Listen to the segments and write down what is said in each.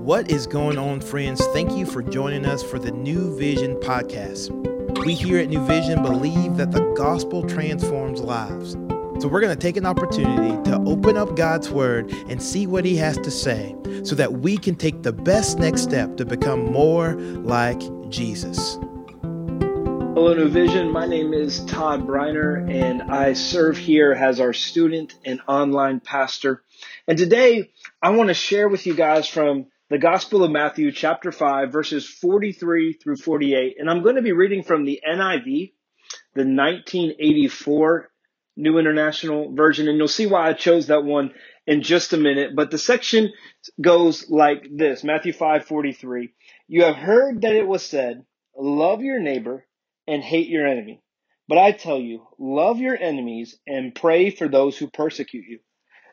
What is going on, friends? Thank you for joining us for the New Vision podcast. We here at New Vision believe that the gospel transforms lives. So we're going to take an opportunity to open up God's word and see what he has to say so that we can take the best next step to become more like Jesus. Hello, New Vision. My name is Todd Briner, and I serve here as our student and online pastor. And today, I want to share with you guys from the Gospel of Matthew, chapter 5, verses 43 through 48. And I'm going to be reading from the NIV, the 1984 New International Version. And you'll see why I chose that one in just a minute. But the section goes like this Matthew 5 43. You have heard that it was said, Love your neighbor and hate your enemy. But I tell you, love your enemies and pray for those who persecute you,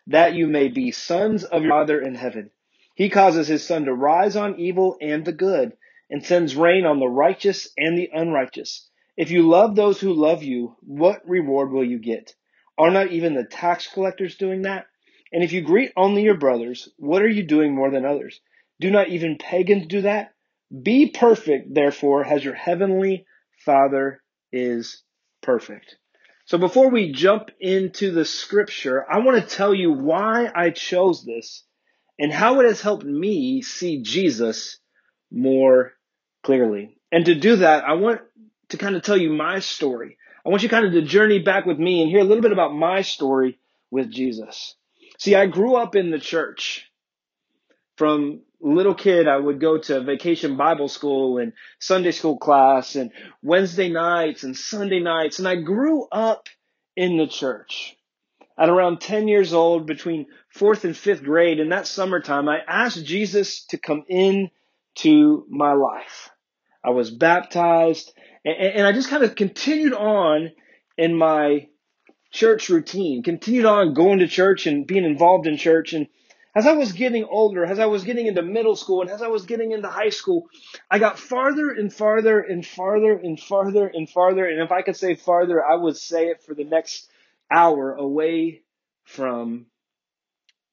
that you may be sons of your Father in heaven. He causes his sun to rise on evil and the good, and sends rain on the righteous and the unrighteous. If you love those who love you, what reward will you get? Are not even the tax collectors doing that? And if you greet only your brothers, what are you doing more than others? Do not even pagans do that? Be perfect, therefore, as your heavenly Father is perfect. So before we jump into the scripture, I want to tell you why I chose this and how it has helped me see Jesus more clearly. And to do that, I want to kind of tell you my story. I want you kind of to journey back with me and hear a little bit about my story with Jesus. See, I grew up in the church. From little kid, I would go to vacation Bible school and Sunday school class and Wednesday nights and Sunday nights. And I grew up in the church. At around 10 years old, between fourth and fifth grade, in that summertime, I asked Jesus to come in to my life. I was baptized and, and I just kind of continued on in my church routine, continued on going to church and being involved in church. And as I was getting older, as I was getting into middle school and as I was getting into high school, I got farther and farther and farther and farther and farther. And if I could say farther, I would say it for the next hour away from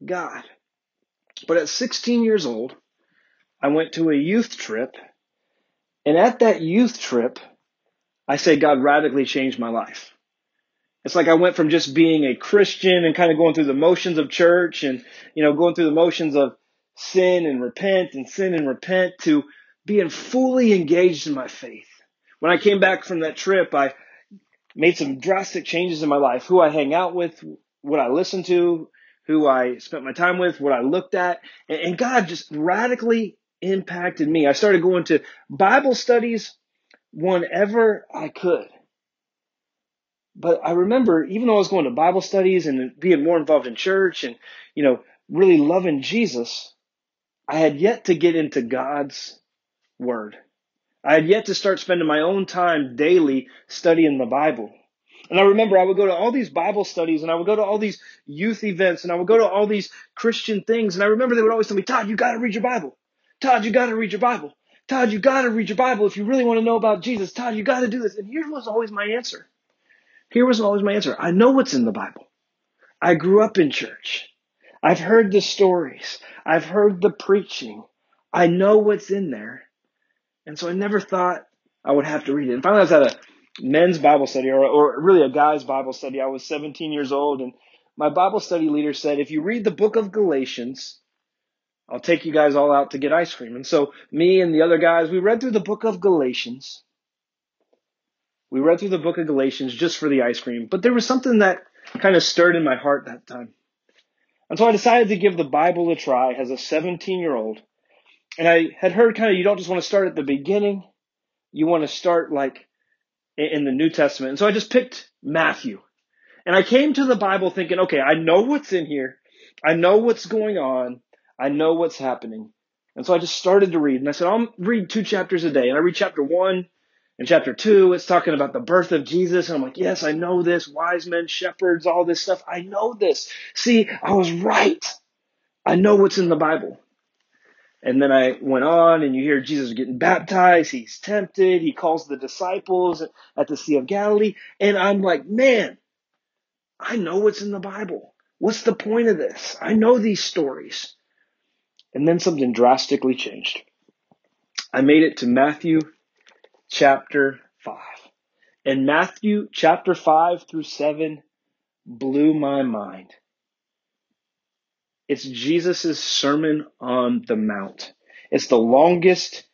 God. But at 16 years old, I went to a youth trip. And at that youth trip, I say God radically changed my life. It's like I went from just being a Christian and kind of going through the motions of church and, you know, going through the motions of sin and repent and sin and repent to being fully engaged in my faith. When I came back from that trip, I made some drastic changes in my life, who I hang out with, what I listen to, who I spent my time with, what I looked at, and God just radically impacted me. I started going to Bible studies whenever I could. But I remember, even though I was going to Bible studies and being more involved in church and, you know, really loving Jesus, I had yet to get into God's Word. I had yet to start spending my own time daily studying the Bible. And I remember I would go to all these Bible studies and I would go to all these youth events and I would go to all these Christian things. And I remember they would always tell me, Todd, you got to read your Bible. Todd, you got to read your Bible. Todd, you got to read your Bible if you really want to know about Jesus. Todd, you got to do this. And here was always my answer. Here was always my answer. I know what's in the Bible. I grew up in church. I've heard the stories. I've heard the preaching. I know what's in there. And so I never thought I would have to read it. And finally, I was at a men's Bible study, or, or really a guy's Bible study. I was 17 years old, and my Bible study leader said, if you read the book of Galatians, I'll take you guys all out to get ice cream. And so me and the other guys, we read through the book of Galatians. We read through the book of Galatians just for the ice cream, but there was something that kind of stirred in my heart that time. And so I decided to give the Bible a try as a 17 year old. And I had heard kind of you don't just want to start at the beginning, you want to start like in the New Testament. And so I just picked Matthew. And I came to the Bible thinking, okay, I know what's in here. I know what's going on. I know what's happening. And so I just started to read. And I said, I'll read two chapters a day. And I read chapter one and chapter two. It's talking about the birth of Jesus. And I'm like, yes, I know this. Wise men, shepherds, all this stuff. I know this. See, I was right. I know what's in the Bible. And then I went on and you hear Jesus getting baptized. He's tempted. He calls the disciples at the Sea of Galilee. And I'm like, man, I know what's in the Bible. What's the point of this? I know these stories. And then something drastically changed. I made it to Matthew chapter 5. And Matthew chapter 5 through 7 blew my mind. It's Jesus' Sermon on the Mount. It's the longest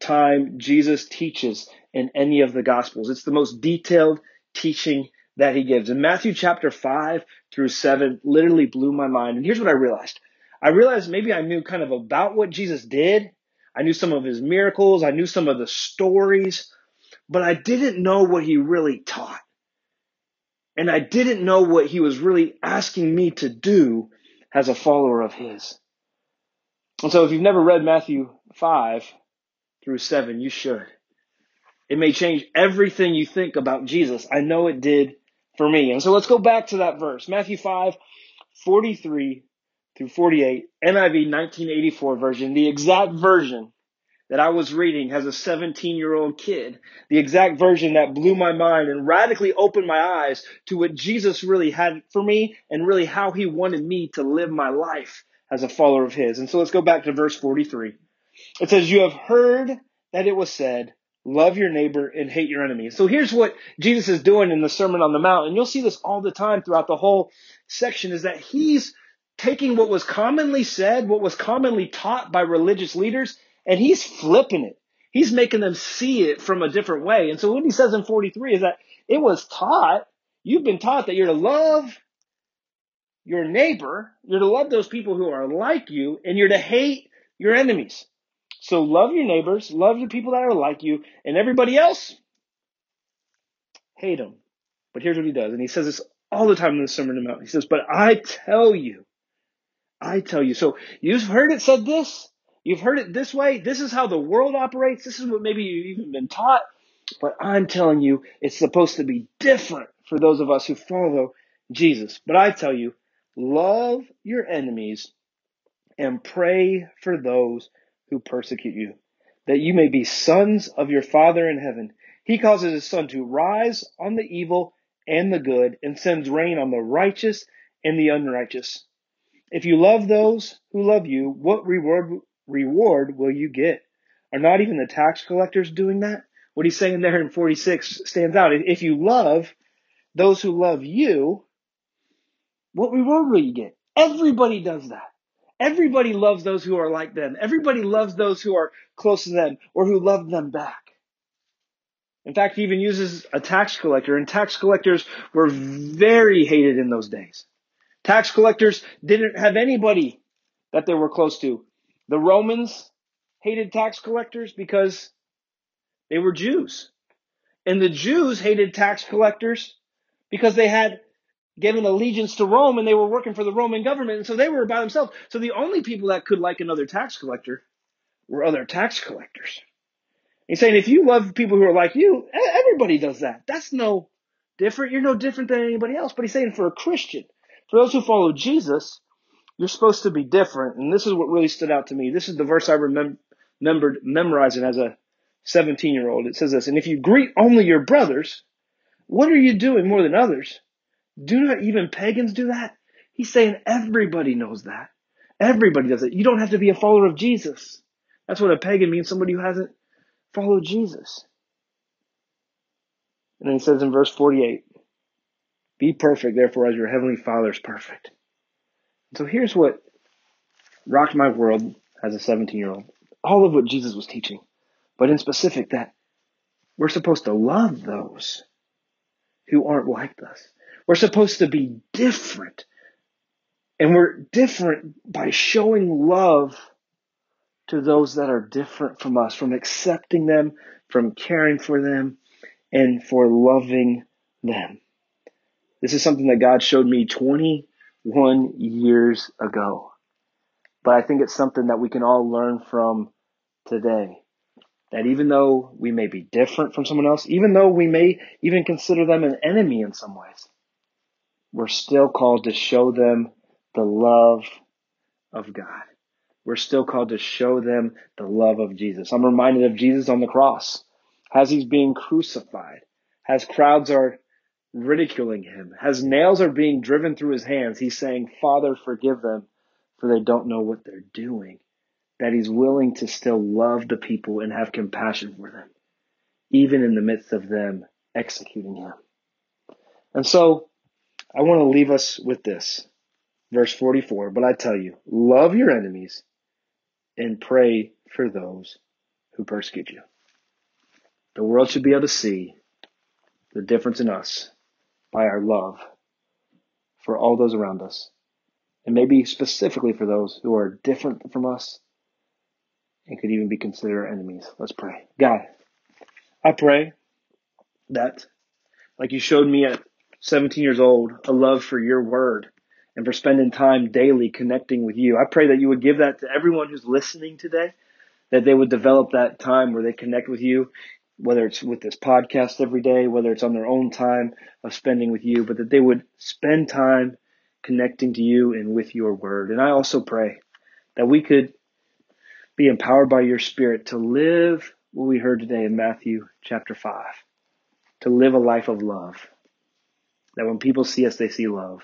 time Jesus teaches in any of the Gospels. It's the most detailed teaching that he gives. In Matthew chapter 5 through 7 literally blew my mind. And here's what I realized. I realized maybe I knew kind of about what Jesus did. I knew some of his miracles. I knew some of the stories, but I didn't know what he really taught. And I didn't know what he was really asking me to do as a follower of his. And so if you've never read Matthew 5 through 7, you should. It may change everything you think about Jesus. I know it did for me. And so let's go back to that verse. Matthew 5, 43 through 48, NIV 1984 version, the exact version that I was reading as a 17 year old kid, the exact version that blew my mind and radically opened my eyes to what Jesus really had for me and really how he wanted me to live my life as a follower of his. And so let's go back to verse 43. It says, You have heard that it was said, love your neighbor and hate your enemy. So here's what Jesus is doing in the Sermon on the Mount. And you'll see this all the time throughout the whole section is that he's taking what was commonly said, what was commonly taught by religious leaders, and he's flipping it. He's making them see it from a different way. And so what he says in 43 is that it was taught, you've been taught that you're to love your neighbor, you're to love those people who are like you, and you're to hate your enemies. So love your neighbors, love the people that are like you, and everybody else, hate them. But here's what he does, and he says this all the time in the Sermon on the Mount. He says, But I tell you, I tell you. So you've heard it said this. You've heard it this way. This is how the world operates. This is what maybe you've even been taught. But I'm telling you, it's supposed to be different for those of us who follow Jesus. But I tell you, love your enemies and pray for those who persecute you, that you may be sons of your Father in heaven. He causes his sun to rise on the evil and the good and sends rain on the righteous and the unrighteous. If you love those who love you, what reward, reward will you get? Are not even the tax collectors doing that? What he's saying there in 46 stands out. If you love those who love you, what reward will you get? Everybody does that. Everybody loves those who are like them. Everybody loves those who are close to them or who love them back. In fact, he even uses a tax collector, and tax collectors were very hated in those days. Tax collectors didn't have anybody that they were close to. The Romans hated tax collectors because they were Jews. And the Jews hated tax collectors because they had given allegiance to Rome and they were working for the Roman government. And so they were by themselves. So the only people that could like another tax collector were other tax collectors. He's saying if you love people who are like you, everybody does that. That's no different. You're no different than anybody else. But he's saying for a Christian, for those who follow Jesus, you're supposed to be different. And this is what really stood out to me. This is the verse I remember, remembered memorizing as a 17 year old. It says this, and if you greet only your brothers, what are you doing more than others? Do not even pagans do that? He's saying everybody knows that. Everybody does it. You don't have to be a follower of Jesus. That's what a pagan means, somebody who hasn't followed Jesus. And then he says in verse 48, be perfect, therefore, as your heavenly Father is perfect. So here's what rocked my world as a 17 year old. All of what Jesus was teaching, but in specific that we're supposed to love those who aren't like us. We're supposed to be different. And we're different by showing love to those that are different from us, from accepting them, from caring for them, and for loving them. This is something that God showed me 21 years ago. But I think it's something that we can all learn from today. That even though we may be different from someone else, even though we may even consider them an enemy in some ways, we're still called to show them the love of God. We're still called to show them the love of Jesus. I'm reminded of Jesus on the cross as he's being crucified, as crowds are ridiculing him. As nails are being driven through his hands, he's saying, Father, forgive them, for they don't know what they're doing. that he's willing to still love the people and have compassion for them, even in the midst of them executing him. And so I want to leave us with this. Verse 44, but I tell you, love your enemies and pray for those who persecute you. The world should be able to see the difference in us by our love for all those around us, and maybe specifically for those who are different from us and could even be considered our enemies. Let's pray. God, I pray that, like you showed me at 17 years old, a love for your word and for spending time daily connecting with you. I pray that you would give that to everyone who's listening today, that they would develop that time where they connect with you, whether it's with this podcast every day, whether it's on their own time of spending with you, but that they would spend time connecting to you and with your word. And I also pray that we could be empowered by your spirit to live what we heard today in Matthew chapter 5, to live a life of love. That when people see us, they see love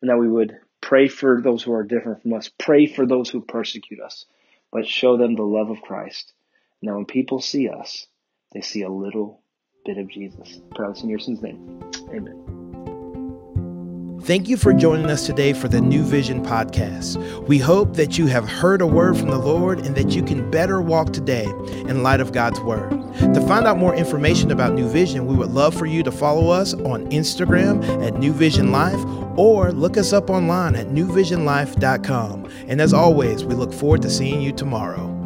and that we would pray for those who are different from us, pray for those who persecute us, but show them the love of Christ. Now, when people see us, they see a little bit of Jesus. Pray in your son's name. Amen. Thank you for joining us today for the New Vision podcast. We hope that you have heard a word from the Lord and that you can better walk today in light of God's word. To find out more information about New Vision, we would love for you to follow us on Instagram at New Vision Life or look us up online at newvisionlife.com. And as always, we look forward to seeing you tomorrow.